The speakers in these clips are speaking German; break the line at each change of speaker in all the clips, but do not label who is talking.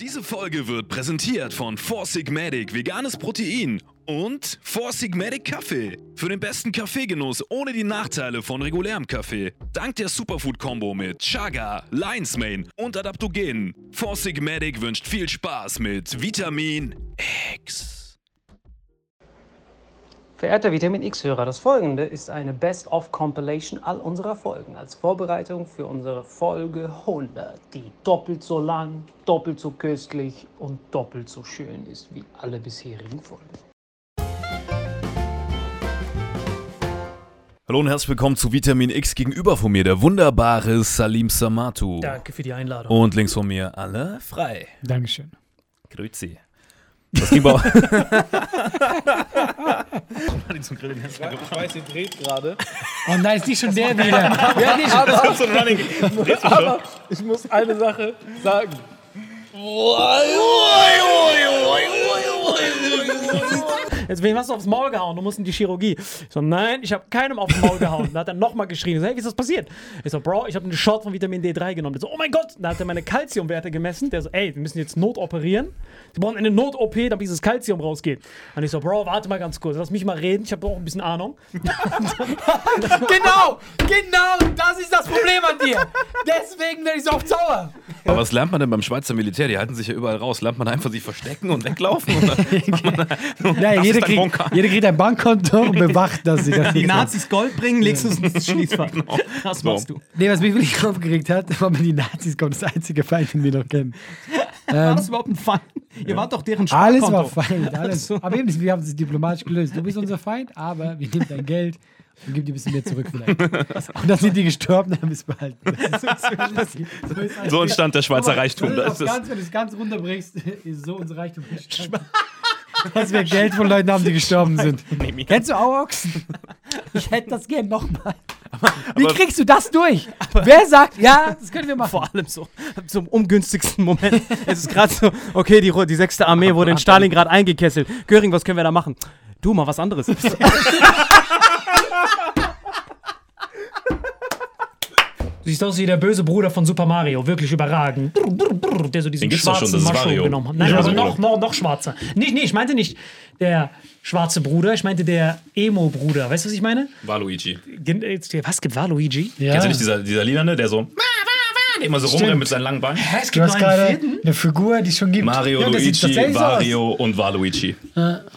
Diese Folge wird präsentiert von Four Sigmatic veganes Protein und Four Sigmatic Kaffee. Für den besten Kaffeegenuss ohne die Nachteile von regulärem Kaffee. Dank der Superfood-Kombo mit Chaga, Lion's Mane und Adaptogenen. Four Sigmatic wünscht viel Spaß mit Vitamin X.
Verehrter Vitamin X-Hörer, das folgende ist eine Best-of-Compilation all unserer Folgen als Vorbereitung für unsere Folge 100, die doppelt so lang, doppelt so köstlich und doppelt so schön ist wie alle bisherigen Folgen.
Hallo und herzlich willkommen zu Vitamin X. Gegenüber von mir der wunderbare Salim Samatu.
Danke für die Einladung.
Und links von mir alle frei.
Dankeschön.
Grüezi. Das ging bei Grillen
Ich weiß, ihr dreht gerade.
Oh nein, ist nicht schon der wieder. ja, nicht schon.
Aber,
so ein Running.
aber ich muss eine Sache sagen.
Jetzt wem hast du aufs Maul gehauen? Du musst in die Chirurgie. Ich so, nein, ich habe keinem aufs Maul gehauen. Da hat er nochmal geschrien. Ich so, hey, wie ist das passiert? Ich so, Bro, ich habe einen Shot von Vitamin D3 genommen. Der so, oh mein Gott. Da hat er meine Kalziumwerte gemessen. Der so, ey, wir müssen jetzt notoperieren. Sie brauchen eine Not-OP, damit dieses Kalzium rausgeht. Und ich so, Bro, warte mal ganz kurz. Lass mich mal reden. Ich habe auch ein bisschen Ahnung.
Genau, genau, das ist das Problem an dir. Deswegen werde ich so oft sauer.
Aber was lernt man denn beim Schweizer Militär? Die halten sich ja überall raus. Lernt man einfach sich verstecken und weglaufen? Oder?
Ja,
Das
jeder
Bunker.
jeder kriegt ein Bankkonto und bewacht das. die ganze
Die. Nazis Gold bringen, legst du es ins Schließfach. Das
So.
machst du.
Nee, was mich wirklich aufgeregt hat, war, wenn die Nazis kommen, das einzige Feind, den wir noch kennen.
War das überhaupt ein Feind? Ihr wart doch deren
Alles
Sparkonto.
war Feind, alles. Aber eben, wir haben es diplomatisch gelöst. Du bist unser Feind, aber wir nehmen dein Geld und geben dir ein bisschen mehr zurück vielleicht. Und dann sind die gestorben, dann haben wir es behalten. Das so, das so,
So entstand der Schweizer Reichtum.
Das
Das
wenn du es ganz runterbrichst, ist so unser Reichtum entstanden. Dass wir Geld von Leuten haben, die gestorben sind. Kennst du Auochsen?
Ich hätte das gern nochmal. Wie kriegst du das durch? Wer sagt, ja, das können wir machen?
Vor allem so zum ungünstigsten Moment. es ist gerade so, okay, die, die sechste Armee wurde in Stalingrad eingekesselt. Göring, was können wir da machen? Du, mal was anderes.
Du siehst aus wie der böse Bruder von Super Mario, wirklich überragend. Brr, brr, brr, Der so diesen
Den
schwarzen
schon, das ist
Mushroom genommen hat. Nein,
Ja, Wario.
noch, noch, noch schwarzer. Nicht, nee, ich meinte nicht der schwarze Bruder, ich meinte der Emo-Bruder. Weißt du, was ich meine?
Waluigi.
Gen- jetzt- Was gibt Waluigi?
Ja.
Kennst du nicht dieser, dieser Lilane, der so der immer so rumrennt mit seinen langen Beinen?
Hä, es
Du
gibt
hast
nur einen
gerade
vierten?
eine Figur, die es schon gibt.
Mario,
Ja, das
Luigi,
so aus.
Wario und Waluigi.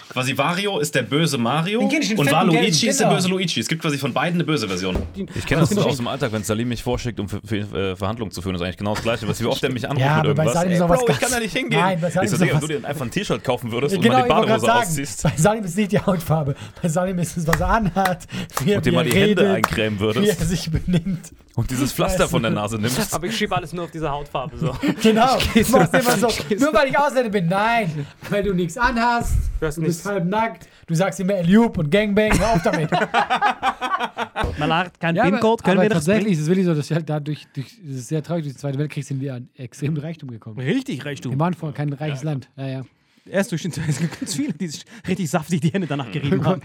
Quasi Wario ist der böse Mario und Waluigi ist der
genau.
böse Luigi. Es gibt quasi von beiden eine böse Version.
Ich kenne das nur aus dem Alltag, wenn Salim mich vorschickt, um für, für, äh, Verhandlungen zu führen. Das ist eigentlich genau das Gleiche. Was wie oft er mich anruft
Ja,
mit
aber bei
irgendwas.
Salim ist
Ey,
noch was
Bro, ich kann da nicht hingehen.
Nein, bei Salim
ich so,
ist
Digga, wenn du dir einfach ein T-Shirt kaufen würdest und
Genau,
mal die
ich wollte gerade
Badehose
sagen,
ausziehst
bei Salim ist nicht die Hautfarbe. Bei Salim ist es, was er anhat, wie er,
und dir mal
er
die Hände eincremen
wie er
würdest
sich benimmt.
und dieses Pflaster von der Nase nimmst.
Aber ich schiebe alles nur auf diese Hautfarbe. So.
Genau. Du machst immer so, nur weil ich Ausländer bin. Nein, weil du nichts anhast,
Du hast
du bist halb nackt, du sagst immer Eliup und Gangbang, hör auf damit.
Man hat keinen
Ja,
PIN-Code, können
aber
wir das
tatsächlich ist es wirklich so, dass wir halt dadurch, durch, das ist sehr traurig, durch den Zweiten Weltkrieg sind wir an extrem Reichtum gekommen.
Richtig
Wir
Reichtum.
waren vorher kein reiches Land. Ja, ja.
Erst durch den es gibt ganz viele, die sich richtig saftig die Hände danach gerieben haben.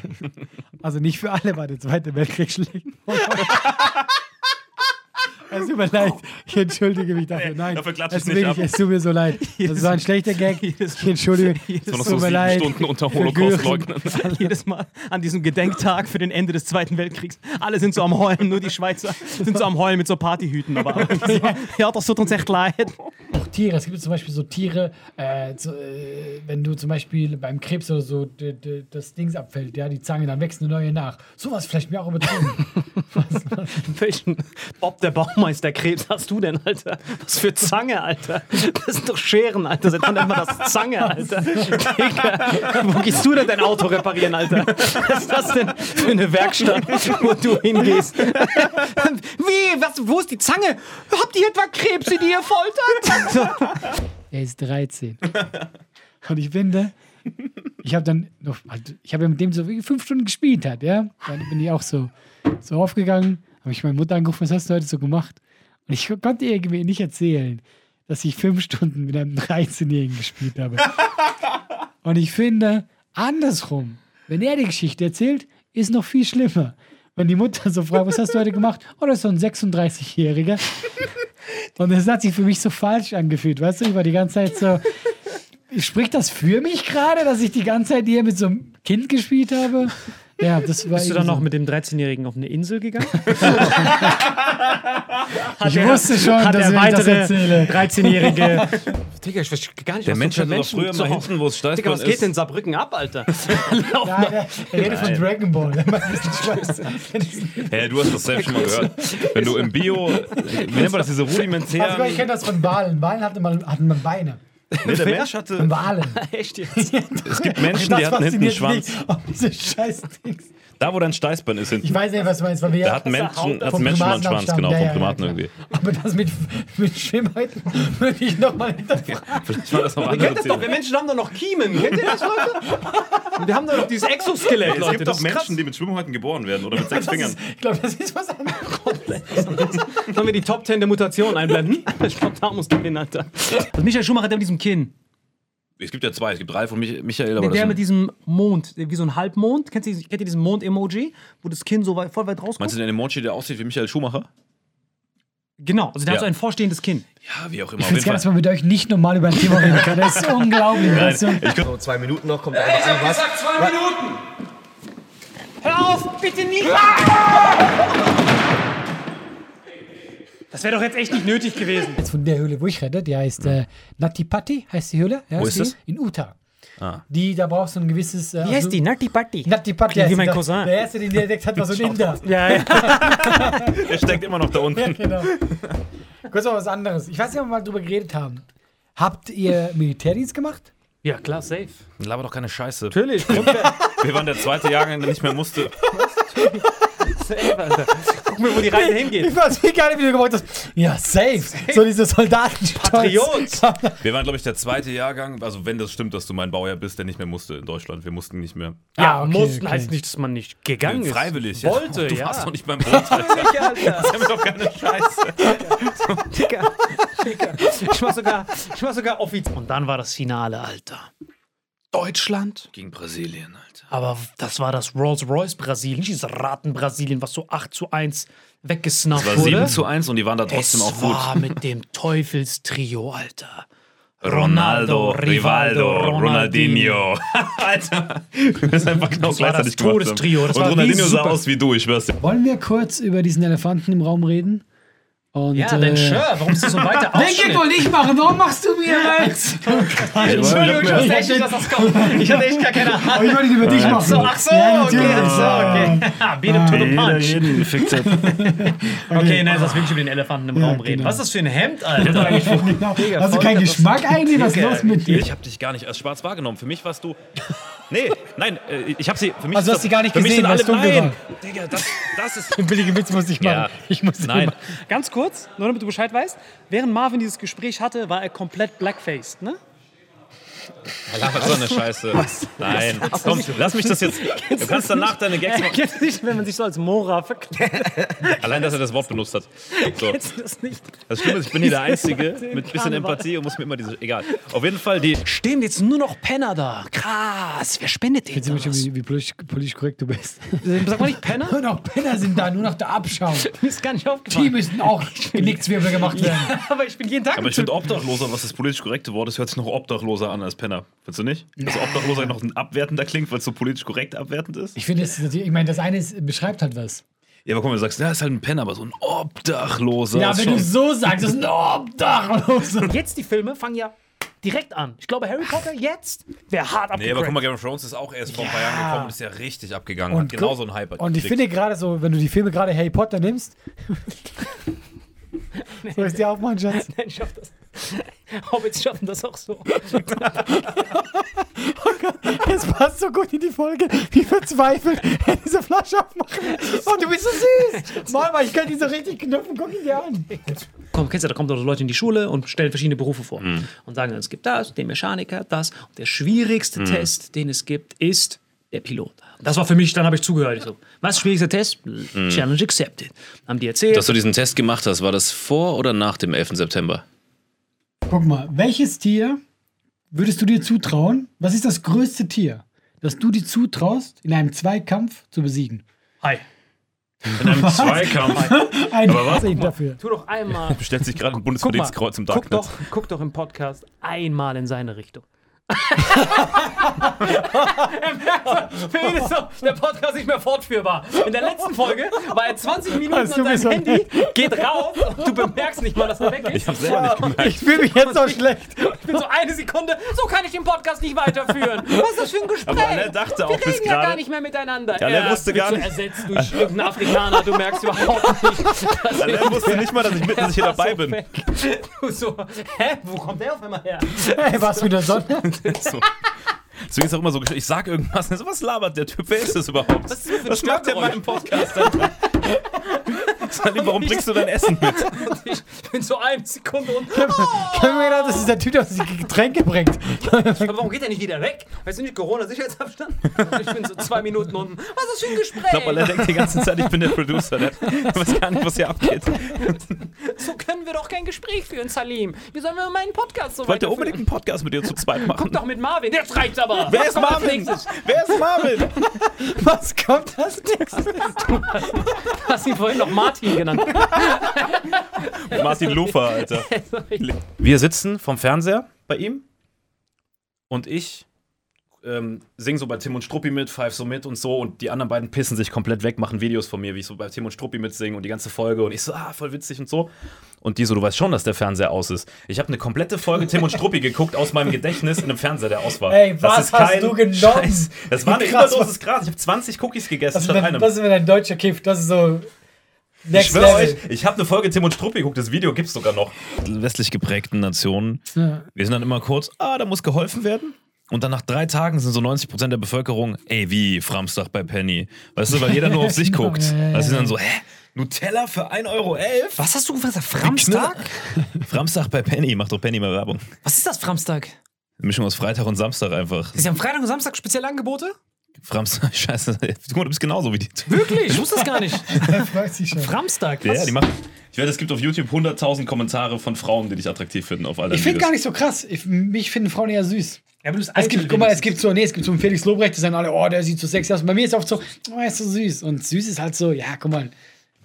Also nicht für alle war der Zweite Weltkrieg schlecht. Es tut mir leid, ich entschuldige mich dafür. Nein,
dafür klatsche
es,
ich nicht ab.
es tut mir so leid. Das war ein schlechter Gag. Ich entschuldige. Es
noch
tut
so
mir leid.
Stunden unter
Für
Holocaust
Göring.
leugnen.
Jedes Mal an diesem Gedenktag für den Ende des Zweiten Weltkriegs. Alle sind so am Heulen, nur die Schweizer sind so am Heulen mit so Partyhüten. Aber ja, das tut uns echt leid.
Auch Tiere, es gibt zum Beispiel so Tiere, äh, so, äh, wenn du zum Beispiel beim Krebs oder so d- d- das Dings abfällt, ja, die Zange, dann wächst eine neue nach. Sowas vielleicht mir auch übertrieben.
Welchen Bob der Baumeister Krebs hast du denn, Alter? Was für Zange, Alter? Das sind doch Scheren, Alter. Seit wann man das Zange, Alter? Digga, wo gehst du denn dein Auto reparieren, Alter? Was ist das denn für eine Werkstatt, wo du hingehst? Wie? Was, wo ist die Zange? Habt ihr etwa Krebse, die ihr foltert?
Er ist 13. Und ich finde, ich habe dann noch, halt, ich habe ja mit dem so wie fünf Stunden gespielt hat, ja. Dann bin ich auch so, so aufgegangen, habe ich meine Mutter angerufen, was hast du heute so gemacht? Und ich konnte ihr irgendwie nicht erzählen, dass ich fünf Stunden mit einem 13-Jährigen gespielt habe. Und ich finde, andersrum, wenn er die Geschichte erzählt, ist noch viel schlimmer. Wenn die Mutter so fragt, was hast du heute gemacht? Oh, das ist so ein 36-Jähriger. Und das hat sich für mich so falsch angefühlt. Weißt du, ich war die ganze Zeit so. Spricht das für mich gerade, dass ich die ganze Zeit hier mit so einem Kind gespielt habe? Ja, das war.
Bist du dann noch
so.
mit dem 13-Jährigen auf eine Insel gegangen?
Ich wusste schon,
hat
dass
der
das
weitere
erzähle.
13-Jährige
Digga, ich weiß gar nicht,
Der
was
Mensch
das
hatte doch früher
zu
mal hinten, wo es
Digga,
Steißbein
was geht
ist.
denn in Saarbrücken ab, Alter?
Ja, der, der redet von Dragon Ball. Der.
Hä, du hast das selbst schon mal gehört. Wenn du im Bio, wie nennt man das, diese
Also, ich
rudimentären...
kenne das von Walen. Walen hatten mal, hatten mal Beine.
Nee, der Mensch hatte...
Von Walen.
Echt jetzt?
Es gibt Menschen, die hatten hinten einen Schwanz.
Oh, diese scheiß Dings.
Da, wo dein Steißbein ist hinten.
Ich weiß nicht, was du meinst, weil wir
Da hat ein Menschen, hat
vom
ein Menschen mal einen Schwanz, genau, vom
Ja, ja,
Primaten
klar.
irgendwie.
Aber das mit, mit Schwimmhäuten würde ich nochmal hinterfragen.
Vielleicht war das noch
Ihr kennt das doch, wir. Menschen haben doch noch Kiemen. Kennt ihr das, Leute? Wir haben doch noch dieses Exoskelett,
Es gibt doch
ist krass.
Menschen, die mit Schwimmhäuten geboren werden oder mit sechs Fingern.
ist, ich glaube, das ist was anderes.
Sollen wir die Top 10 der Mutation einblenden? Ich glaube, da musst du hin, Alter.
Michael Schumacher, der mit diesem Kinn.
Es gibt ja zwei, es gibt drei von Mich Michael, aber
Der, mit diesem Mond, wie so ein Halbmond. Kennt ihr, kennt ihr diesen Mond-Emoji, wo das Kinn so weit, voll weit rauskommt?
Meinst du den Emoji, der aussieht wie Michael Schumacher?
Genau, also der
Ja.
hat so ein vorstehendes Kinn.
Ja, wie auch immer.
Ich finde es geil, dass man mit euch nicht normal über ein Thema reden kann. Das ist unglaublich. du?
So, zwei Minuten noch, kommt einfach an, was?
Hör auf, bitte nicht! Das wäre doch jetzt echt nicht nötig gewesen.
Jetzt von der Höhle, wo ich rede, die heißt äh, Natipati, heißt die Höhle. Ja,
Wo ist
die?
das?
In Utah.
Ah.
Die, da brauchst du ein gewisses. Äh,
Wie heißt die? Natti Patti.
Natipati.
Klingt wie
heißt
mein
die.
Cousin.
Der erste, den der entdeckt hat, war so ein Inder.
Ja, ja.
Der steckt immer noch da unten.
genau. Kurz mal was anderes. Ich weiß nicht, ob wir mal drüber geredet haben. Habt ihr Militärdienst gemacht?
Ja, klar, safe.
Laber doch keine Scheiße.
Natürlich.
Wir waren der zweite Jahrgang, der nicht mehr musste.
safe, Alter. Gucken wir, wo die Reise hingeht.
Ich weiß wie geil, wie du gemacht hast. Ja, safe. So diese Soldaten.
Patriot.
Wir waren, glaube ich, der zweite Jahrgang, also wenn das stimmt, dass du mein Baujahr bist, der nicht mehr musste in Deutschland. Wir mussten nicht mehr.
Ja,
okay,
mussten
okay.
heißt nicht, dass man nicht gegangen ist.
Freiwillig.
Wollte,
Du
ja.
warst doch nicht beim Alter. Das ist doch keine Scheiße.
Dicker, Dicker. Ich war sogar, ich war sogar offiziell. Und dann war das Finale, Alter. Deutschland.
Gegen Brasilien, Alter.
Aber das war das Rolls-Royce Brasilien, nicht dieses Raten-Brasilien, was so 8 zu 1 weggesnappt
Es war
wurde.
7 zu 1 und die waren da
es
trotzdem auch gut.
war mit dem Teufelstrio, Alter.
Ronaldo, Rivaldo, Ronaldinho. Alter, wir müssen einfach genau
Das war das
gleichzeitig gemacht haben.
Todestrio, das
Und Ronaldinho sah aus wie du, ich schwör's dir.
Wollen wir kurz über diesen Elefanten im Raum reden? Und,
Ja, dann
äh,
sure. Warum ist das so weiter
Den? Gag wollte ich machen. Warum machst du mir was?
Entschuldigung, ich wusste echt nicht, dass das kommt. Ich hatte echt gar keine Ahnung.
Aber ich wollte ihn über dich machen.
Ach so, ach so,
Ja,
okay, ach so, okay. Beat him to the punch.
hat.
Okay, nein, das wirklich über den Elefanten im
Ja,
Raum reden.
genau.
Was ist das für ein Hemd, Alter?
Genau. Hast du keinen
das-
Geschmack eigentlich? Was ist los mit dir?
Ich hab dich gar nicht als schwarz wahrgenommen. Für mich warst du. Nee, nein, äh, ich hab sie. Für mich
Also
ist
hast du die gar nicht
für mich
gesehen,
alle,
dunkel
nein. Digga, das, das ist.
Den billigen Witz muss ich machen.
Ja.
Ich muss
Nein.
machen.
Ganz kurz, nur damit du Bescheid weißt. Während Marvin dieses Gespräch hatte, war er komplett blackfaced, ne?
Was so eine Scheiße. Nein, komm, lass mich das jetzt. Du kannst danach deine Gags machen.
Kennst nicht, wenn man sich so als Mora verkleidet?
Allein, dass er das Wort benutzt hat. So.
Kennst du das nicht?
Das Schlimme ist, ich bin hier der Einzige mit bisschen. Empathie und muss mir immer diese. Egal. Auf jeden Fall, die.
Stehen jetzt nur noch Penner da. Krass, wer spendet
sind wir
das?
schon, wie, wie politisch, politisch korrekt du bist.
Sag mal nicht Penner?
Nur noch Penner sind da, nur noch der Abschaum.
Mir ist gar nicht
Die
aufgefallen.
müssen auch Genickzwirbel gemacht werden.
Aber ich bin jeden Tag
Aber ich finde Obdachloser, was das politisch korrekte Wort ist, hört sich noch obdachloser an als Penner. Findest du nicht? Dass Obdachloser noch ein abwertender klingt, weil es so politisch korrekt abwertend ist?
Ich finde, es ich meine, das eine ist, beschreibt halt was.
Ja, aber guck mal, du sagst, ja, ist halt ein Penner, aber so ein Obdachloser.
Ja, wenn
schon-
du so sagst, das ist ein Obdachloser.
Jetzt die Filme fangen ja direkt an. Ich glaube, Harry Potter jetzt wäre hart
Nee, aber guck mal, Game of Thrones ist auch erst vor ein paar Jahren gekommen und ist ja richtig abgegangen.
Und
hat genauso einen Hype.
Und ich finde gerade so, wenn du die Filme gerade Harry Potter nimmst. Soll ich dir auch machen, Schatz?
Nein, ich schaff das. Hobbits schaffen das auch so.
Es passt so gut in die Folge, wie verzweifelt er diese Flasche aufmacht. Oh, du bist so süß. Mama, ich kann die so richtig knüpfen. Guck ihn dir an.
Komm, kennst du, da kommen doch Leute in die Schule und stellen verschiedene Berufe vor. Und sagen dann, es gibt das, den Mechaniker, das. Und der schwierigste Test, den es gibt, ist der Pilot. Das war für mich, dann habe ich zugehört. Ich so, was, schwierigster Test? Challenge accepted. Haben die erzählt.
Dass du diesen Test gemacht hast, war das vor oder nach dem 11. September?
Guck mal, welches Tier würdest du dir zutrauen? Was ist das größte Tier, das du dir zutraust, in einem Zweikampf zu besiegen?
Hi.
In einem Zweikampf.
Ein
Aber was?
Sehen dafür.
Tu doch einmal.
Bestellt sich gerade ein
Guck
Bundesverdienstkreuz im
guck
Darknet.
doch, guck doch im Podcast einmal in seine Richtung. Für ihn ist so der Podcast nicht mehr fortführbar. In der letzten Folge war er 20 Minuten
du
an seinem
so-
Handy, geht rauf und du bemerkst nicht mal, dass er weg ist.
Ich hab's selber nicht gemerkt.
Ich fühle mich jetzt so schlecht.
Ich bin so eine Sekunde, so kann ich den Podcast nicht weiterführen. Was ist das für ein Gespräch?
Aber Alain dachte auch
Wir reden ja gar nicht mehr miteinander.
Ja,
Er
wusste gar
so
nicht-
ersetzt durch irgendeinen Afrikaner, du merkst überhaupt nicht. wir-
wusste nicht mal, dass ich, mit, dass ich hier dabei
so
bin.
Du so, hä, wo kommt der auf einmal her?
Hey, was wieder Sonne?
So. Deswegen ist auch immer so, ich sag irgendwas, was labert der Typ? Wer ist das überhaupt?
Was ist das
Was macht der in meinem Podcast? Salim, warum bringst du dein Essen mit?
Ich bin so eine Sekunde und.
Ich habe mir gedacht, das ist der Typ, der uns die Getränke bringt.
Aber warum geht der nicht wieder weg? Weißt du nicht, Corona-Sicherheitsabstand? Ich bin so zwei Minuten unten. Was ist für ein Gespräch?
Ich glaube, Alain denkt die ganze Zeit, ich bin der Producer. Der weiß gar nicht, was hier abgeht.
so können wir doch kein Gespräch führen, Salim. Wie sollen wir meinen Podcast so
Ich wollte unbedingt einen Podcast mit dir zu zweit machen.
Guck doch mit Marvin. Jetzt reicht's aber.
Wer ist Marvin? Wer ist Marvin?
Was kommt das nächste?
Hast ihn vorhin noch Martin genannt.
Martin Lufer, Alter. Wir sitzen vom Fernseher bei ihm und ich ähm, sing so bei Tim und Struppi mit, pfeif so mit und so und die anderen beiden pissen sich komplett weg, machen Videos von mir, wie ich so bei Tim und Struppi mitsinge und die ganze Folge und ich so, ah, voll witzig und so. Und die so, du weißt schon, dass der Fernseher aus ist. Ich habe eine komplette Folge Tim und Struppi geguckt aus meinem Gedächtnis in einem Fernseher, der aus war.
Ey, was hast du genommen?
Scheiß. Das war eine
Krass,
Überdosis Gras. Ich habe 20 Cookies gegessen
Das ist,
statt einem.
das ist, wenn ein Deutscher kifft. Das ist so.
Ich
Next
schwöre euch, ich habe eine Folge Tim und Struppi geguckt, das Video gibt's sogar noch. Westlich geprägten Nationen.
Ja.
Wir sind dann immer kurz, ah, da muss geholfen werden. Und dann nach drei Tagen sind so 90% der Bevölkerung, ey, wie Framstag bei Penny. Weißt du, weil jeder nur auf sich guckt. Also sind
ja.
dann so, hä? Nutella für 1,11 Euro?
Was hast du gesagt? Framstag?
Framstag bei Penny. Macht doch Penny mal Werbung.
Was ist das, Framstag?
Mischung aus Freitag und Samstag einfach.
Sie haben Freitag und Samstag spezielle Angebote?
Framstag, scheiße. Guck mal, du bist genauso wie die.
Wirklich? Ich wusste das gar nicht. Framstag?
Ja,
Was?
die machen. Ich werde, es gibt auf YouTube 100.000 Kommentare von Frauen, die dich attraktiv finden auf alle
Ich finde gar nicht so krass. Ich, mich finden Frauen eher süß.
Ja, aber du bist
Es gibt, guck mal, es gibt so, nee, es gibt so einen Felix Lobrecht, die sagen alle, oh, der sieht so sexy aus. Und bei mir ist oft so, oh, er ist so süß. Und süß ist halt so, ja, guck mal,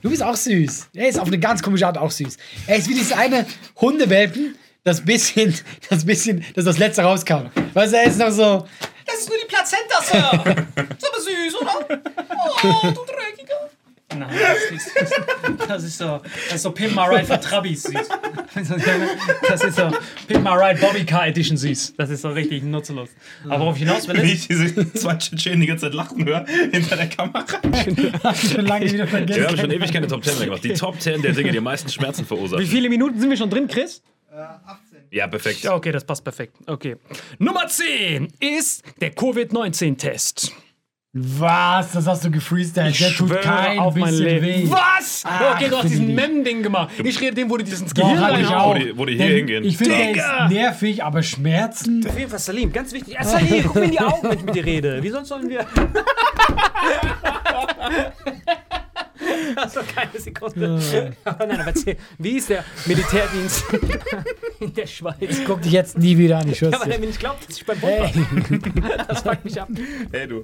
du bist auch süß. Er ist auf eine ganz komische Art auch süß. Er ist wie dieses eine Hundewelpen, das bisschen, das bisschen, das das letzte rauskam. Weißt du, er ist noch so,
Das ist nur die Plazenta, Sir. ist aber süß, oder? Oh, du Dreckiger. Nein, das ist, das ist so, das ist so Pimp My Ride für Trabis süß. Das ist so Pimp My Ride Bobby Car Edition süß. Das ist so richtig nutzlos. Aber worauf ich hinaus will,
Wie
ist,
ich diese zwei Tschetschenen die ganze Zeit lachen höre hinter der Kamera.
schon lange wieder vergessen.
Wir haben schon ewig keine Top 10 mehr gemacht. Die Top 10 der Dinge, die am meisten Schmerzen
wie
verursachen.
viele Minuten sind wir schon drin, Chris?
Ja, perfekt.
Ja, okay, das passt perfekt. Okay. Nummer 10 ist der Covid-19-Test.
Was? Das hast du gefreestylt. Der tut kein
auf mein
bisschen
Leben.
weh.
Was?
Ach,
okay, du hast diesen. Mem-Ding gemacht. Ich rede dem, wo du diesen ins
Doch,
Gehirn
hab ich auch.
Wo die- wo die hier
Denn
hingehen.
Ich finde, der
Digga!
ist nervig, aber Schmerzen.
Auf jeden Fall, Salim, ganz wichtig. Ja, Salim, guck mir in die Augen, wenn ich mit dir rede. Wie sonst sollen wir. War keine Sekunde. Aber nein, aber erzähl, wie ist der Militärdienst in der Schweiz?
Guck dich jetzt nie wieder an, ich schwör's
Ja, weil er mir nicht glaubt, dass ich beim Bomber
Hey.
Das fuckt mich ab.
Hey, du.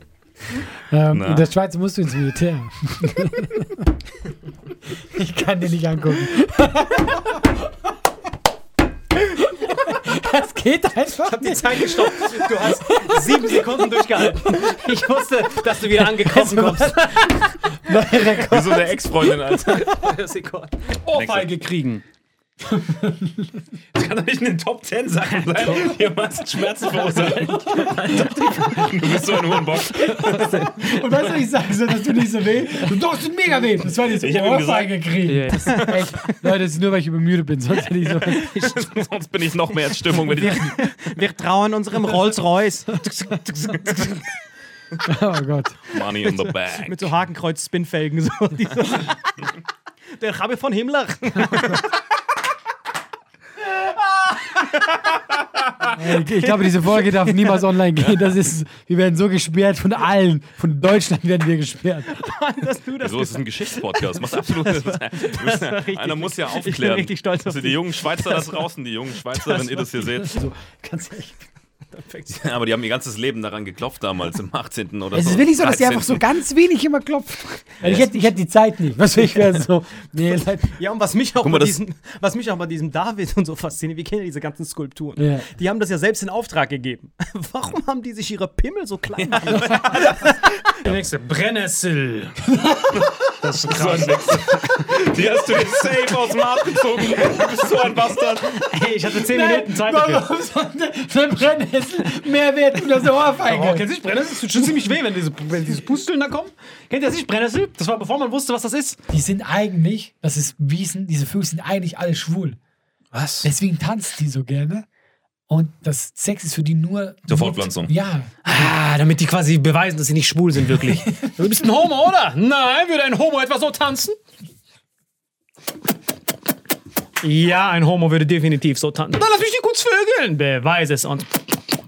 Ähm, in der Schweiz musst du ins Militär. ich kann dir nicht angucken. Das geht einfach
Ich hab die Zeit gestoppt. Du hast sieben Sekunden durchgehalten. Ich wusste, dass du wieder angekrochen kommst.
Neuer Rekord.
Wie so eine Ex-Freundin, Alter.
Ohrfeige kriegen.
Das kann doch nicht in den Top 10 Sachen sein, die am meisten Schmerzen verursachen. Du bist so ein Hurenbock.
Und weißt du, was ich sagen soll, das tut nicht so weh? Du tut mega weh. Das war
Ich gesagt-
Ohrfeige kriegen. Das ist echt, Leute, das ist nur, weil ich übermüdet bin. Sonst hätte ich so.
Sonst bin ich noch mehr in Stimmung. Wenn ich
Wir trauen unserem Rolls-Royce
Oh Gott.
Money in the bag.
mit so Hakenkreuz-Spinfelgen. So. Der Rabe von Himmler.
Ich, glaube, diese Folge darf niemals online gehen. Das ist, wir werden so gesperrt von allen. Von Deutschland werden wir gesperrt.
Dass du das
So ist es ein Geschichtspodcast. Macht absolut du bist ja,
richtig-
Einer muss ja
ich bin
aufklären.
richtig stolz auf
also die jungen Schweizer da draußen, die jungen Schweizer, wenn ihr das hier seht.
So, ganz ehrlich.
Ja, aber die haben ihr ganzes Leben daran geklopft damals, im 18. oder
Es
so.
ist wirklich so, dass die einfach so
13..
ganz wenig immer klopfen. Weil ich, hätte, ich hätte die Zeit nicht. Was ich wäre so. Nee, Leute.
Ja, und was mich auch
mal,
bei diesem, was mich auch bei diesem David und so fasziniert, wir kennen ja diese ganzen Skulpturen.
Ja.
Die haben das ja selbst in Auftrag gegeben. Warum haben die sich ihre Pimmel so klein gemacht?
Der nächste Brennnessel.
Das ist so ein Wechsel. Die hast du dir safe aus dem Arm gezogen. Du bist so ein Bastard.
Hey, ich hatte 10 Minuten Zeit dafür.
Warum sollte so ein Brennnessel mehr wert eine
Oh,
Ohrfeige?
kennst du nicht Brennnessel? Das tut schon ziemlich weh, wenn diese, wenn diese Pusteln da kommen. Kennt ihr das nicht? Brennnessel? Das war bevor man wusste, was das ist.
Die sind eigentlich, das ist Wiesen, diese Vögel sind eigentlich alle schwul.
Was?
Deswegen tanzt die so gerne. Und das Sex ist für die nur.
Zur Fortpflanzung.
Ja.
Ah, damit die quasi beweisen, dass sie nicht schwul sind, wirklich. Du bist ein Homo, oder? Nein, würde ein Homo etwa so tanzen? Ja, ein Homo würde definitiv so tanzen. Dann lass mich nicht kurz vögeln. Beweis es uns.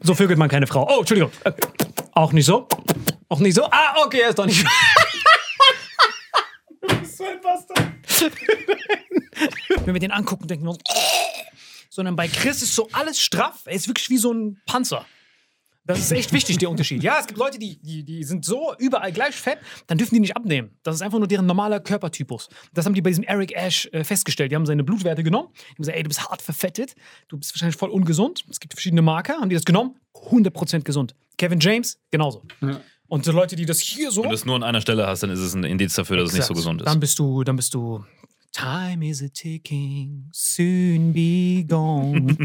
So vögelt man keine Frau. Oh, Entschuldigung. Äh, Auch nicht so. Auch nicht so. Ah, okay, er ist doch nicht. so ein Bastard. Wenn wir den angucken, denken wir uns, sondern bei Chris ist so alles straff. Er ist wirklich wie so ein Panzer. Das ist echt wichtig, der Unterschied. Ja, es gibt Leute, die, die, die sind so überall gleich fett, dann dürfen die nicht abnehmen. Das ist einfach nur deren normaler Körpertypus. Das haben die bei diesem Eric Ash äh, festgestellt. Die haben seine Blutwerte genommen. Die haben gesagt, ey, du bist hart verfettet, du bist wahrscheinlich voll ungesund. Es gibt verschiedene Marker, haben die das genommen, 100% gesund. Kevin James, genauso. Und so Leute, die das hier so...
Wenn du es nur an einer Stelle hast, dann ist es ein Indiz dafür, dass es nicht so
Exakt.
gesund ist.
Dann bist du, dann bist du. Time is a ticking, soon be gone.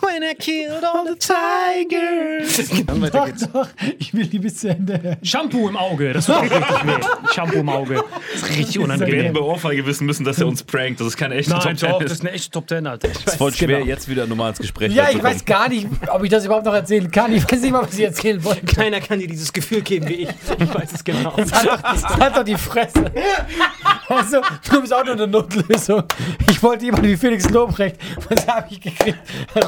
When I killed all the tigers.
Doch, doch, ich will die bis zu Ende hören.
Shampoo im Auge, das tut auch richtig weh. Shampoo im Auge. Das ist richtig
Wir hätten
unangenehm.
bei Ohrfeige wissen müssen, dass er uns prankt. Das ist keine echte
Nein,
Top
doch,
Ten.
das ist eine echte Top Ten, Alter. Ich
ist voll schwer,
genau.
jetzt wieder normal ins Gespräch
Ja, ich weiß gar nicht, ob ich das überhaupt noch erzählen kann. Ich weiß nicht mal, was ich erzählen wollte.
Keiner kann dir dieses Gefühl geben wie ich. Ich weiß es genau.
Halt doch die Fresse. Also, du bist auch nur eine Notlösung. Ich wollte jemanden wie Felix Lobrecht. Was habe ich gekriegt?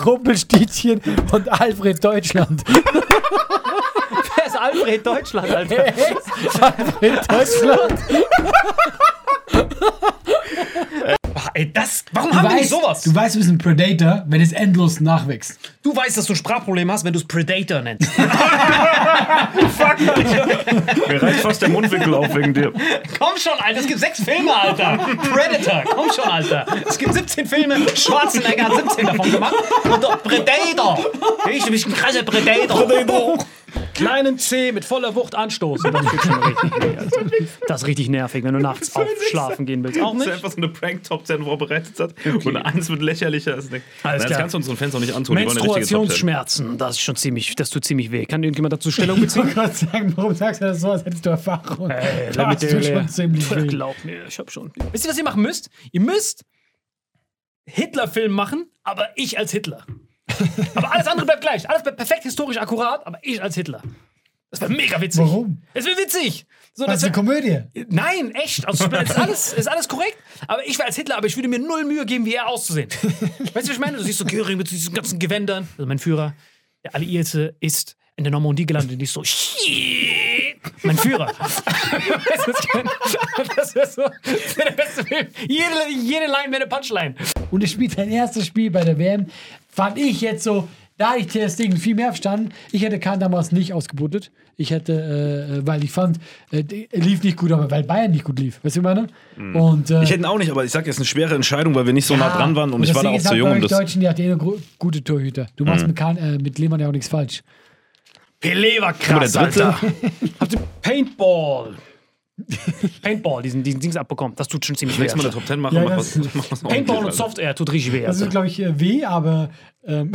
Rumpelstietchen und Alfred Deutschland.
Wer ist Alfred Deutschland, Alter?
Alfred Deutschland.
Ey, das. Warum haben wir nicht sowas?
du weißt, du bist ein Predator, wenn es endlos nachwächst.
Du weißt, dass du ein Sprachproblem hast, wenn du es Predator nennst.
Mir reißt fast der Mundwinkel auf wegen dir.
Komm schon, Alter, es gibt sechs Filme, Alter. Predator, komm schon, Alter. Es gibt 17 Filme, Schwarzenegger hat 17 davon gemacht. Und doch Predator. Ich, du bist ein krasser Predator. Predator. Kleinen C mit voller Wucht anstoßen. Das richtig. Das ist richtig nervig, wenn du nachts aufschlafen gehen willst. Auch
Das ist
nicht?
einfach so eine Prank-Top 10 vorbereitet hat. Und eins wird lächerlicher als nicht. Nein, das kannst du unseren Fans auch nicht antun. Die wollen eine richtige Top 10.
Menstruationsschmerzen, das ist schon ziemlich, das tut ziemlich weh. Kann irgendjemand dazu Stellung
Ich
beziehen?
wollte gerade sagen, warum sagst du das so, als hättest du Erfahrung?
Ey,
da hast du schon ziemlich weh.
Glaub mir, ich hab schon. Wisst ihr, was ihr machen müsst? Ihr müsst Hitler-Film machen, aber ich als Hitler. aber alles andere bleibt gleich. Alles bleibt perfekt historisch akkurat, aber ich als Hitler. Das wäre mega witzig.
Warum?
Es wäre witzig. So,
Das ist eine Komödie.
nein, echt. Also, es ist, alles, ist alles korrekt. Aber ich wäre als Hitler, aber ich würde mir null Mühe geben, wie er auszusehen. weißt du, was ich meine? Du siehst so Göring mit diesen ganzen Gewändern. Also mein Führer, der Alliierte, ist in der Normandie gelandet und ich so, mein Führer. Das wäre so der beste Film. Jede, jede Line wäre eine Punchline.
Und er spielt sein erstes Spiel bei der WM. Fand ich jetzt so, da hatte ich Ter Stegen viel mehr verstanden. Ich hätte Kahn damals nicht ausgebootet. Ich hätte, äh, äh, weil ich fand, äh, er lief nicht gut, aber weil Bayern nicht gut lief. Weißt du, was ich meine? Und, äh,
Ich hätte ihn auch nicht, aber ich sag, es ist eine schwere Entscheidung, weil wir nicht so nah dran waren und ich
das
war da
Ding
auch zu
halt
jung, um
euch
das.
Deutschen, die hat eh gute Torhüter. Du machst mit, Kahn, äh, mit Lehmann ja auch nichts falsch.
Pelé war krass,
der Dritte.
Alter. Habt ihr Paintball? Paintball, diesen, diesen Dings abbekommen. Das tut schon ziemlich weh.
Nächstes Mal eine. Top 10 machen.
Ja,
mach was, mach was
Paintball und
ordentliches,
Software tut richtig weh.
Das ist,
Alter.
glaube ich, äh, weh, aber ähm.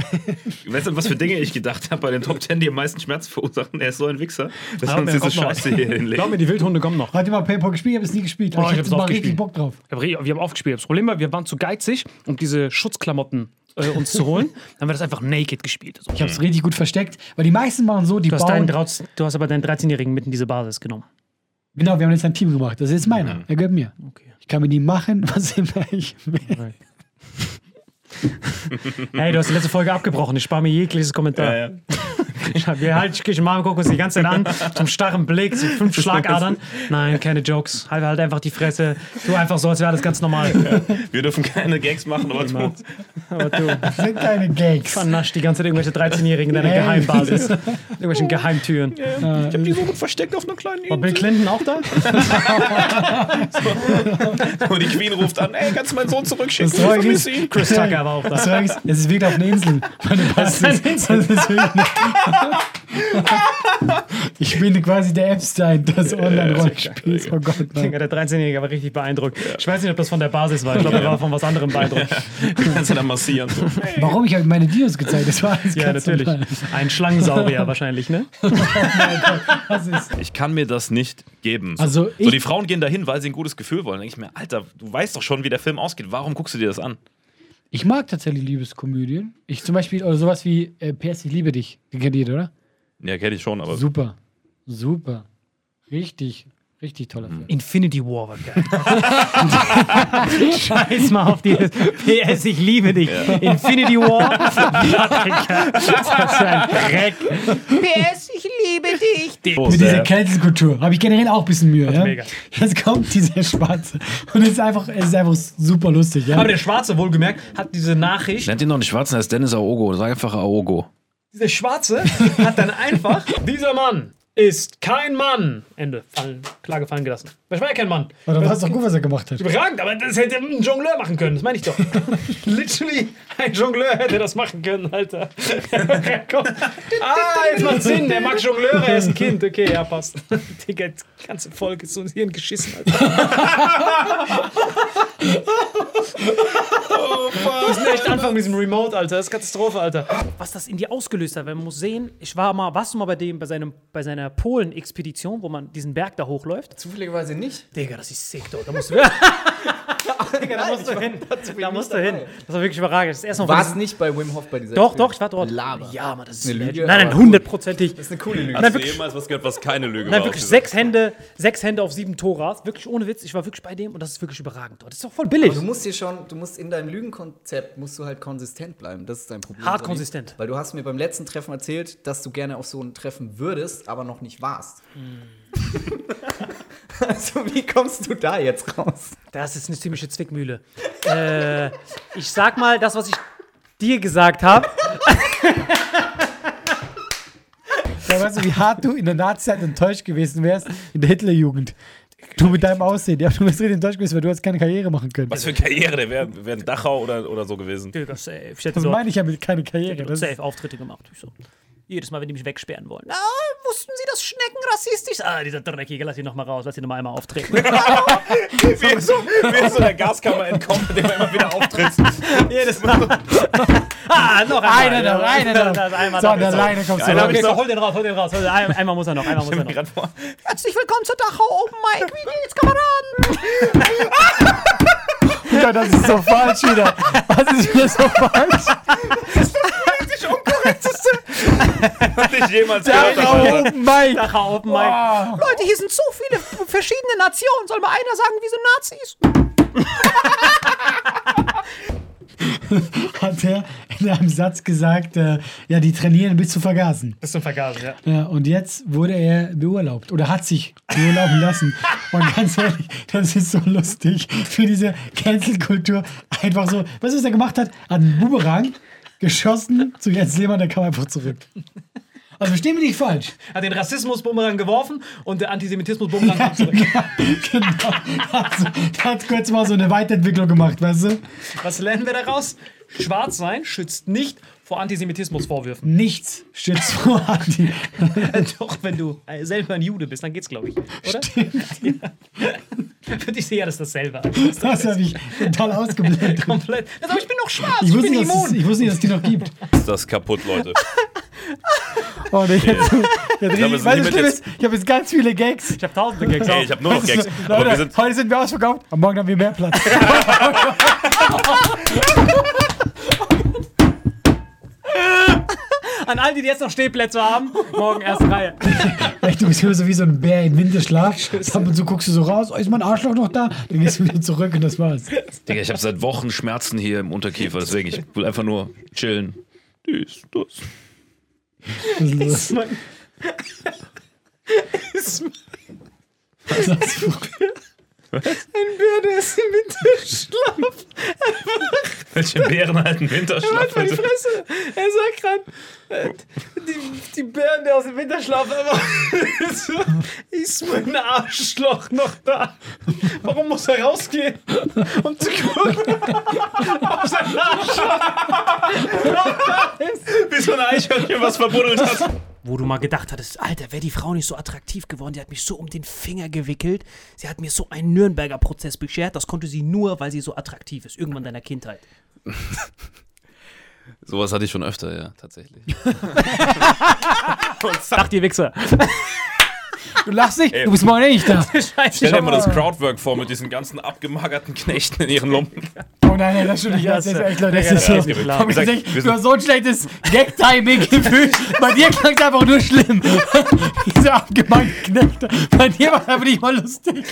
Weißt du, was für Dinge ich gedacht habe bei den Top 10, die am meisten Schmerz verursachen? Er ist so ein Wichser, dass er uns diese. Scheiße hier hinlegt.
Glaub mir, die Wildhunde kommen noch.
heute mal Paintball gespielt, ich habe es nie gespielt.
Oh,
ich
ich hab's
habe mal richtig. Bock drauf.
Wir haben aufgespielt. Das Problem war, wir waren zu geizig, um diese Schutzklamotten äh, uns zu holen. Dann haben wir das einfach naked gespielt. So.
Ich habe es richtig gut versteckt, weil die meisten machen so, die
Du hast,
bauen.
deinen, du hast aber deinen 13-Jährigen mit in diese Basis genommen.
Genau, wir haben jetzt ein Team gemacht. Das ist jetzt meiner. Er gehört mir.
Okay.
Ich kann mit ihm machen, was immer ich will.
Hey, du hast die letzte Folge abgebrochen. Ich spare mir jegliches Kommentar.
Ja, ja.
Ich, wir halt, ich mal gucken uns die ganze Zeit an, zum starren Blick, so fünf Schlagadern. Nein, keine Jokes. Halt, halt einfach die Fresse. Tu einfach so, als wäre alles ganz normal.
Wir dürfen keine Gags machen, aber du.
Aber du
Das sind keine Gags.
vernascht die ganze Zeit irgendwelche 13-Jährigen in deiner
Hey.
Geheimbasis. Irgendwelchen Geheimtüren.
Ich hab die so gut versteckt auf einer kleinen
War Bill
Insel.
Clinton auch da?
Und die Queen ruft an, ey, kannst du meinen Sohn zurückschicken?
Das
Ich vermisse ihn.
Chris Tucker war auch da.
Das ist wirklich auf einer Insel. Meine Basis.
eine
Das ist wirklich ich bin quasi der Epstein des Online-Rollenspiels. Oh Gott, nein.
Der 13-Jährige war richtig beeindruckt. Ich weiß nicht, ob das von der Basis war. Ich glaube, er war von was anderem beeindruckt.
Du kannst ja dann massieren. So.
Warum? Ich habe meine Dinos gezeigt. Das war alles
Ja, natürlich.
normal.
Ein Schlangensaurier wahrscheinlich, ne?
Ist,
Ich kann mir das nicht geben. So,
Also
so die Frauen gehen dahin, weil sie ein gutes Gefühl wollen. Dann denke ich mir, Alter, du weißt doch schon, wie der Film ausgeht. Warum guckst du dir das an?
Ich mag tatsächlich Liebeskomödien. Ich zum Beispiel, oder sowas wie äh, PS, ich liebe dich. Den kennt ihr, oder?
Ja, kenne ich schon, aber.
Super. Super. Richtig, richtig toller Film.
Infinity War war geil. Scheiß mal auf dieses PS, ich liebe dich. Infinity War. das ist ein Dreck. PS, ich liebe dich.
Oh,
Mit dieser
sehr.
Kälteskultur habe ich generell auch ein bisschen Mühe. Ja?
mega.
Jetzt kommt dieser Schwarze. Und es ist einfach, es ist einfach super lustig. Ja?
Aber der Schwarze, wohlgemerkt, hat diese Nachricht.
Nennt ihn doch nicht Schwarzen, er ist Dennis Aogo. Sag einfach Aogo.
Dieser Schwarze hat dann einfach, dieser Mann ist kein Mann. Ende. Fallen, Klage fallen gelassen. Ich war ja kein Mann.
Aber dann war es doch gut, was er gemacht hat.
Überragend, aber das hätte ein Jongleur machen können, das meine ich doch. Literally, ein Jongleur hätte das machen können, Alter. Ah, jetzt macht Sinn, der mag Jongleure, er ist ein Kind. Okay, ja, passt. Digga, die ganze Folge ist so ins Hirn geschissen, Alter. Wir müssen echt anfangen mit diesem Remote, Alter. Das ist Katastrophe, Alter. Was das in dir ausgelöst hat, weil man muss sehen, ich war mal, warst du mal bei dem, bei, seinem, bei seiner Polen-Expedition, wo man diesen Berg da hochläuft?
Zufälligerweise nicht.
Digga, das ist sick, dort. Da musst du, Digga, da musst du hin. Da musst du hin. Das war wirklich überragend. Das ist erst noch
Warst nicht bei Wim Hof bei dieser
Doch, doch, ich war dort.
Laber.
Ja, Mann, das ist
Eine Lüge,
Nein, nein,
aber
hundertprozentig.
Das ist eine coole Lüge.
Nein,
Hast du
wirklich,
jemals was gehört, was keine Lüge
nein,
war?
wirklich sechs Hände, sechs Hände auf sieben Toras. Wirklich ohne Witz. Ich war wirklich bei dem und das ist wirklich überragend dort. Das ist doch voll billig.
Du musst hier schon, du musst in deinem Lügenkonzept musst du halt konsistent bleiben. Das ist dein Problem.
Hart
Sonny.
konsistent.
Weil du hast mir beim letzten Treffen erzählt, dass du gerne auf so ein Treffen würdest, aber noch nicht warst. also wie kommst du da jetzt raus?
Das ist eine ziemliche Zwickmühle. äh, ich sag mal, das, was ich dir gesagt habe.
Ja, weißt du, wie hart du in der Nazi-Zeit enttäuscht gewesen wärst in der Hitlerjugend? Du mit deinem Aussehen. Ja, du bist richtig enttäuscht gewesen, weil du hast keine Karriere machen können.
Was für eine Karriere, der wäre wär in Dachau oder, oder so gewesen.
Digga, safe. Ich hätte
Das
so
meine ich ja mit keine Karriere. Das
safe Auftritte gemacht. Ich so. Jedes Mal, wenn die mich wegsperren wollen. Na, wussten Sie, dass Schnecken rassistisch sind? Ah, dieser Dreckige, lass ihn noch mal raus, lass ihn noch mal einmal auftreten.
Wie so, wie so der Gaskammer entkommt, mit dem er immer wieder auftritt.
Jedes Mal. ah, noch einmal.
Einer noch, einer noch.
Das einmal
so, der Leine raus.
hab ich
Okay, hol den raus, hol den raus. Hol den, ein- einmal muss er noch, einmal muss er noch. Herzlich willkommen zur Dachau Open Mic. Wie geht's, Kameraden?
Ja, das ist so falsch wieder. Was ist wieder so falsch?
Was ich jemals gehört habe.
Open Mic.
Dachau Open Mic. Leute, hier sind so viele verschiedene Nationen. Soll mal einer sagen, wir sind Nazis?
Hat er in einem Satz gesagt, äh, ja, die trainieren bis zu vergasen.
Bis zum Vergasen, ja.
Ja, und jetzt wurde er beurlaubt oder hat sich beurlauben lassen. Und ganz ehrlich, das ist so lustig für diese Cancel-Kultur. Einfach so, was er gemacht hat? Hat einen Boomerang geschossen zu Jens Lehmann, der kam einfach zurück. Also verstehen wir nicht falsch.
Hat den Rassismus-Bumerang geworfen und der Antisemitismus-Bumerang kam zurück.
genau. Hat, so, hat kurz mal so eine Weiterentwicklung gemacht, weißt du?
Was lernen wir daraus? Schwarz sein schützt nicht vor Antisemitismusvorwürfen.
Nichts schützt vor Anti.
Doch, wenn du äh, selber ein Jude bist, dann geht's, glaube ich. Oder? Für dich sehe ja das dasselbe. an.
Das habe ich total ausgeblendet.
Komplett. Aber ich bin noch schwarz,
Ich
ich,
wusste,
bin
nicht, dass es,
immun.
ich wusste nicht, dass es die noch gibt.
Ist das kaputt, Leute.
Oh, nee, jetzt, jetzt,
glaube, wir
weißt
jetzt-
ich habe jetzt ganz viele Gags.
Ich habe tausende Gags.
Ey, ich habe nur noch Gags. Aber
Leute,
wir sind,
heute sind wir ausverkauft, am Morgen haben wir mehr Platz.
An all die, die jetzt noch Stehplätze haben, morgen erste Reihe.
Echt, du bist immer so wie so ein Bär im Winterschlaf. Ab und zu guckst du so raus, oh, ist mein Arschloch noch da? Dann gehst du wieder zurück und das war's.
Digga, ich habe seit Wochen Schmerzen hier im Unterkiefer, deswegen ich will einfach nur chillen. Dies, das.
Was ist los?
Ein Bär, der ist im Winterschlaf.
Welche Bären halten Winterschlaf?
Halt die? Fresse. Er sagt gerade, äh, die, die Bären, der aus dem Winterschlaf so, ist mein Arschloch noch da? Warum muss er rausgehen, um zu gucken, ob sein Arschloch noch da ist?
Wie so ein Eichhörnchen, was verbuddelt hat.
Wo du mal gedacht hattest, Alter, wäre die Frau nicht so attraktiv geworden, die hat mich so um den Finger gewickelt. Sie hat mir so einen Nürnberger Prozess beschert. Das konnte sie nur, weil sie so attraktiv ist, irgendwann in deiner Kindheit.
Sowas hatte ich schon öfter, ja, tatsächlich.
Sag dir, Wichser.
Du lachst nicht, du bist morgen eh nicht da.
Stell dir mal das Crowdwork vor mit diesen ganzen abgemagerten Knechten in ihren Lumpen.
Oh nein, nein, das stimmt nicht. Das ist echt, Leute, das ist so. du hast so ein schlechtes Gag-Timing-Gefühl. Bei dir klang es einfach nur schlimm. Diese abgemagten Knechte. Bei dir war es einfach nicht mal lustig.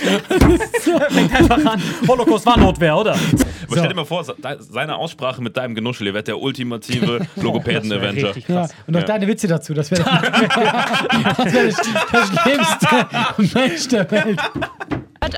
Fängt einfach an. Holocaust war Notwehr, oder?
Aber stell dir mal vor, se- seine Aussprache mit deinem Genuschel, ihr werdet der ultimative Logopäden-Avenger.
Richtig
Ja,
krass.
und noch
Ja.
deine Witze dazu. Das wäre das, wär das, das schlimmste Mensch der Welt.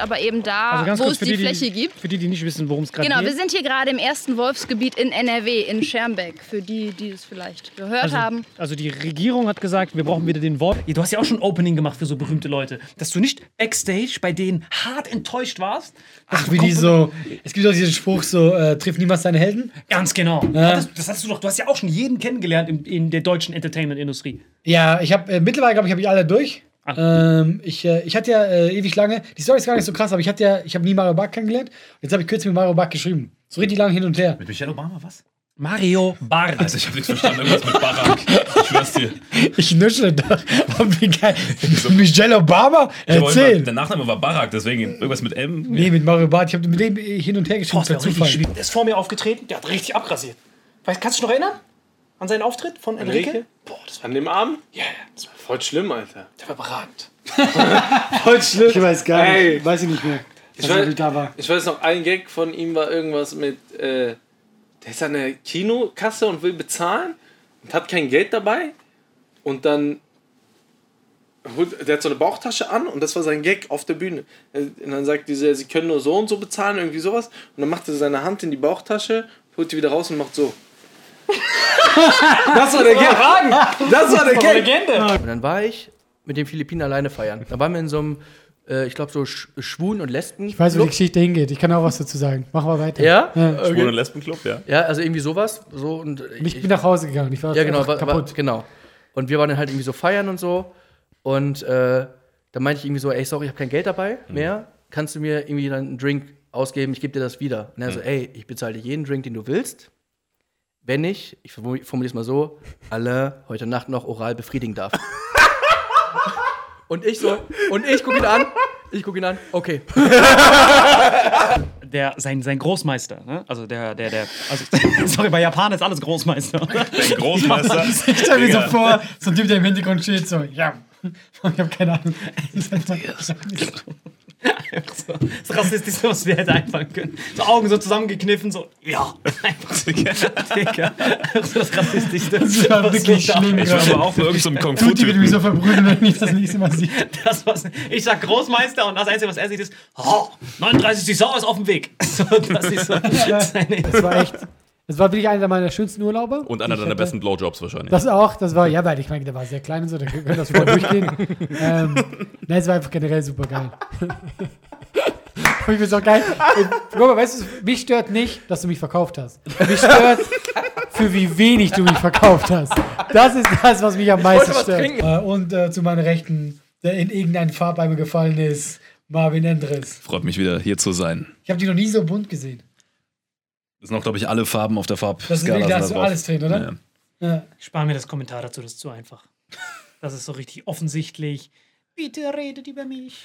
aber eben da,
Also
wo
kurz
es
für
die,
die,
Fläche gibt.
Für die, die nicht wissen, worum es gerade
Genau,
geht.
wir sind hier gerade im ersten Wolfsgebiet in NRW, in Schermbeck, für die, die es vielleicht gehört
also,
haben.
also die Regierung hat gesagt, wir brauchen wieder den Wolf.
Du hast ja auch schon Opening gemacht für so berühmte Leute. Dass du nicht backstage bei denen hart enttäuscht warst.
Ach, wie die so. Es gibt auch diesen Spruch, so, äh, trifft niemals deine Helden.
Ganz genau. Das, das hast du doch, du hast ja auch schon jeden kennengelernt in, in der deutschen Entertainment-Industrie.
Ja, ich habe äh, mittlerweile, glaube ich, habe ich alle durch. Ähm, ich, äh, ich hatte ja äh, ewig lange, die Story ist gar nicht so krass, aber ich hatte ja, ich habe nie Mario Barth kennengelernt. Jetzt habe ich kürzlich mit Mario Barth geschrieben. So richtig lange hin und her.
Mit Michelle Obama, was?
Mario Barth.
Also ich habe nichts verstanden, irgendwas mit Barack. Ich schwör's dir.
Ich nuschle doch. Und wie geil. Michelle Obama? Erzähl.
immer- Der Nachname war Barack, deswegen irgendwas mit M.
Nee, mit Mario Barth. Ich habe mit dem hin und her geschrieben.
Der, der ist vor mir aufgetreten, der hat richtig abgrasiert. Weißt, kannst du dich noch erinnern? An seinen Auftritt von Enrique?
Enrique?
Boah, das war,
An dem Arm?
yeah,
Das war voll schlimm, Alter.
der war überragend.
Voll schlimm. Ich weiß gar
Ey.
nicht. Weiß ich nicht mehr.
Ich weiß,
da war.
ich weiß noch, ein Gag von ihm war irgendwas mit, äh, der ist an der Kinokasse und will bezahlen und hat kein Geld dabei und dann holt, der hat so eine Bauchtasche an und das war sein Gag auf der Bühne. Und dann sagt dieser, sie können nur so und so bezahlen, irgendwie sowas. Und dann macht er seine Hand in die Bauchtasche, holt die wieder raus und macht so. Das war der Gag. Das war der Gag.
Legende.
Und dann war ich mit den Philippinen alleine feiern. Da waren wir in so einem, äh, ich glaube, so Sch Schwulen- und Lesben.
Ich weiß, wo die Geschichte hingeht. Ich kann auch was dazu sagen. Mach mal weiter.
Ja?
Ja.
Schwulen- und Lesbenclub, ja.
Ja, also irgendwie sowas. So, und
Ich bin nach Hause gegangen. Ich war
Ja, genau, war, war,
kaputt.
genau. Und wir waren dann halt irgendwie so feiern und so. Und äh, da meinte ich irgendwie so, ey, sorry, ich habe kein Geld dabei mehr. Kannst du mir irgendwie dann einen Drink ausgeben? Ich gebe dir das wieder. Und er so, ey, ich bezahle dir jeden Drink, den du willst. Wenn ich, ich formuliere es mal so, alle heute Nacht noch oral befriedigen darf. und ich so, und ich gucke ihn an, ich gucke ihn an, okay.
Der, sein, sein Großmeister, ne? Also der, der, der, also, sorry, bei Japan ist alles Großmeister.
Ein Großmeister.
Ich stelle mir so vor, so ein Typ, der im Hintergrund steht, so, ja. Ich habe keine Ahnung.
so, das Rassistischste, was dir hätte einfallen können. So Augen so zusammengekniffen, so, ja. Einfach so, Digga. So das Rassistischste.
Das war wirklich
so
schlimm.
Ich war aber auch bei irgendeinem Kung Fu
Tutti wird mich so verbrühen, wenn ich das nächste Mal sehe.
Das, was, ich sag Großmeister und das Einzige, was er sieht, ist, oh, 39 Sau ist auf dem Weg. So, das ist so seine
Das war echt, das war wirklich einer meiner schönsten Urlaube.
Und einer deiner besten Blowjobs wahrscheinlich.
Das auch, das war, ja, weil ich meine, der war sehr klein und so, da könnte das voll durchgehen. ähm, nein, es war einfach generell super geil. Und ich bin so geil. Guck mal, weißt du, mich stört nicht, dass du mich verkauft hast. Mich stört, für wie wenig du mich verkauft hast. Das ist das, was mich am meisten
was
stört.
trinken.
Äh, und äh, zu meiner Rechten, der in irgendeinen Farbeimer gefallen ist, Marvin Endres.
Freut mich wieder hier zu sein.
Ich habe die noch nie so bunt gesehen.
Das sind auch, glaube ich, alle Farben auf der Farbskala.
Das ist wirklich, da
sind
hast du alles drin, oder?
Ja.
Ja.
Spar mir das Kommentar dazu, das ist zu einfach. Das ist so richtig offensichtlich. Bitte redet über mich.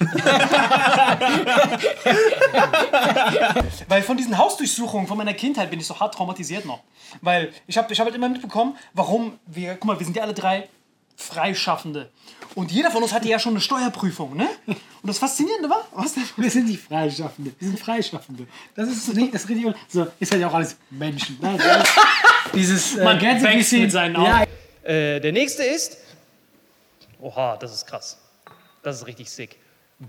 Weil von diesen Hausdurchsuchungen von meiner Kindheit bin ich so hart traumatisiert noch. Weil ich habe ich hab halt immer mitbekommen, warum wir, guck mal, wir sind ja alle drei Freischaffende. Und jeder von uns hatte ja schon eine Steuerprüfung, ne? Und das Faszinierende war, was denn?
Wir sind nicht Freischaffende. Wir sind Freischaffende. Das ist nicht, das ist richtig. So, ist halt ja auch alles Menschen. Ne? Dieses. Äh,
Man
ganze
wächst
bisschen-
mit seinen Augen.
Ja,
Äh, der nächste ist. Oha, das ist krass. Das ist richtig sick.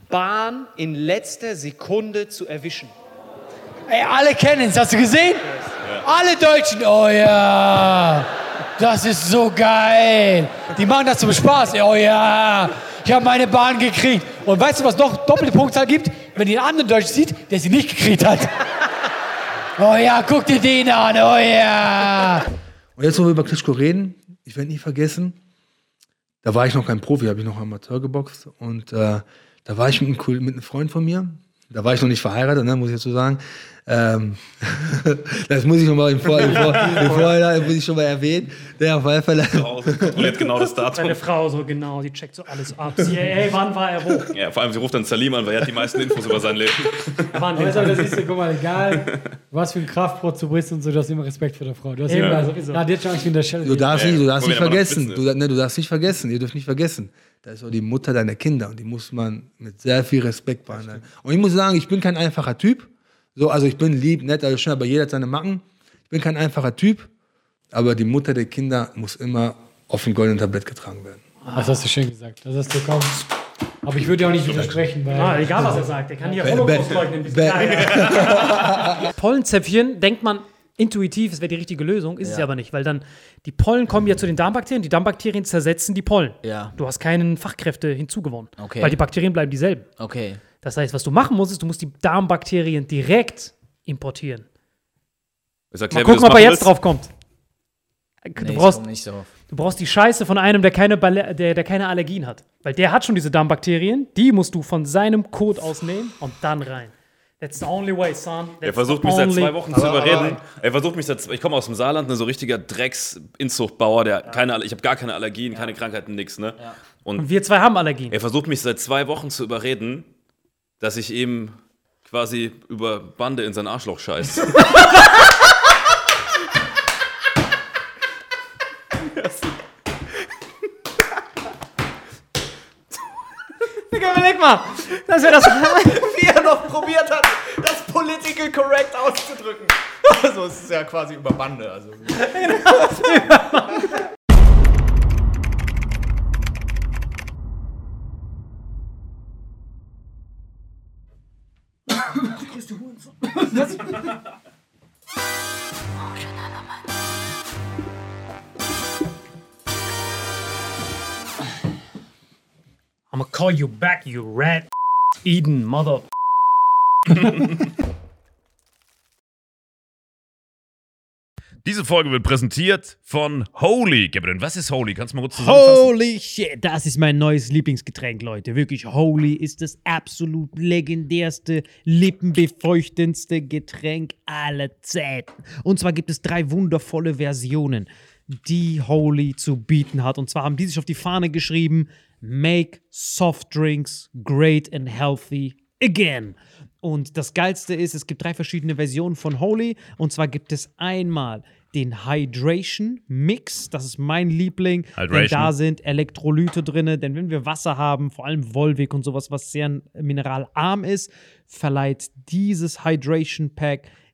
Bahn in letzter Sekunde zu erwischen.
ey, alle kennen es. Hast du gesehen? Alle Deutschen. Oh ja. Das ist so geil. Die machen das zum Spaß. Oh ja. Ich habe meine Bahn gekriegt. Und weißt du, was noch doppelte Punktzahl gibt? Wenn ihr einen anderen Deutschen sieht, der sie nicht gekriegt hat. Oh ja, guck dir den an. Oh ja.
Und jetzt, wo wir über Klitschko reden, ich werde nie vergessen, da war ich noch kein Profi, habe ich noch Amateur geboxt. Und äh, da war ich mit einem, mit einem Freund von mir. Da war ich noch nicht verheiratet, ne, muss ich dazu sagen. Ähm, das muss ich noch mal im, Vor im, Vor im Vorhinein muss ich schon mal erwähnen. Der auf alle Fälle.
Kontrolliert genau das Datum.
Seine Frau so genau, die checkt so alles ab. Sie, ey, wann war er wo?
Ja, vor allem, sie ruft dann Salim an, weil er hat die meisten Infos über sein Leben.
Wann
Aber das ist, guck mal, egal, was für ein Kraftbrot du bist und so, du hast immer Respekt vor der Frau. Du hast immer,
sowieso.
Ja, die hat schon Angst wie in der Schelle.
Du darfst
Ja,
nicht, du darfst nicht vergessen. Du, ne, du darfst nicht vergessen. Ihr dürft nicht vergessen. Da ist auch die Mutter deiner Kinder und die muss man mit sehr viel Respekt behandeln. Und ich muss sagen, ich bin kein einfacher Typ. So, also ich bin lieb, nett, also schön, aber jeder hat seine Macken. Ich bin kein einfacher Typ, aber die Mutter der Kinder muss immer auf dem goldenen Tablett getragen werden.
Das hast du schön gesagt. Das hast du kaum. Aber ich würde dir auch nicht widersprechen, weil.
Ah, egal, was er sagt. Er kann hier Holocaust leugnen. Ja, ja. Pollenzäpfchen denkt man intuitiv, es wäre die richtige Lösung, ist es
Ja.
ja aber nicht, weil dann die Pollen kommen ja zu den Darmbakterien, die Darmbakterien zersetzen die Pollen.
Ja.
Du hast keinen Fachkräfte hinzugewonnen,
Okay.
weil die Bakterien bleiben dieselben.
Okay.
Das heißt, was du machen musst, ist, du musst die Darmbakterien direkt importieren.
Ist
Mal gucken, ob er jetzt
willst.
drauf kommt. Du
Nee,
brauchst,
komm nicht drauf.
Du brauchst die Scheiße von einem, der keine, der, der keine Allergien hat. Weil der hat schon diese Darmbakterien. Die musst du von seinem Kot ausnehmen und dann rein. That's the only way, son. That's
Er versucht mich seit zwei Wochen zu überreden. Er versucht mich seit, ich komme aus dem Saarland, ne, so richtiger Drecks-Inzuchtbauer, der keine, Aller- ich habe gar keine Allergien, keine Krankheiten, nix, ne? Und,
Und wir zwei haben Allergien.
er versucht mich seit zwei Wochen zu überreden, dass ich ihm quasi über Bande in sein Arschloch scheiß.
Digga, überleg mal. Das wäre das.
Wie er noch probiert hat, das political correct auszudrücken. Also es ist ja quasi über Bande. Also.
call you back, you rat. Eden, mother.
Diese Folge wird präsentiert von Holy. Gabriel, was ist Holy? Kannst du mal kurz zusammenfassen?
Holy shit, das ist mein neues Lieblingsgetränk, Leute. Wirklich, Holy ist das absolut legendärste, lippenbefeuchtendste Getränk aller Zeiten. Und zwar gibt es drei wundervolle Versionen, die Holy zu bieten hat. Und zwar haben die sich auf die Fahne geschrieben: Make soft drinks great and healthy again. Und das Geilste ist, es gibt drei verschiedene Versionen von Holy. Und zwar gibt es einmal den Hydration Mix. Das ist mein Liebling. Denn
Hydration.
da sind Elektrolyte drin. Denn wenn wir Wasser haben, vor allem Volvic und sowas, was sehr mineralarm ist, verleiht dieses Hydration Pack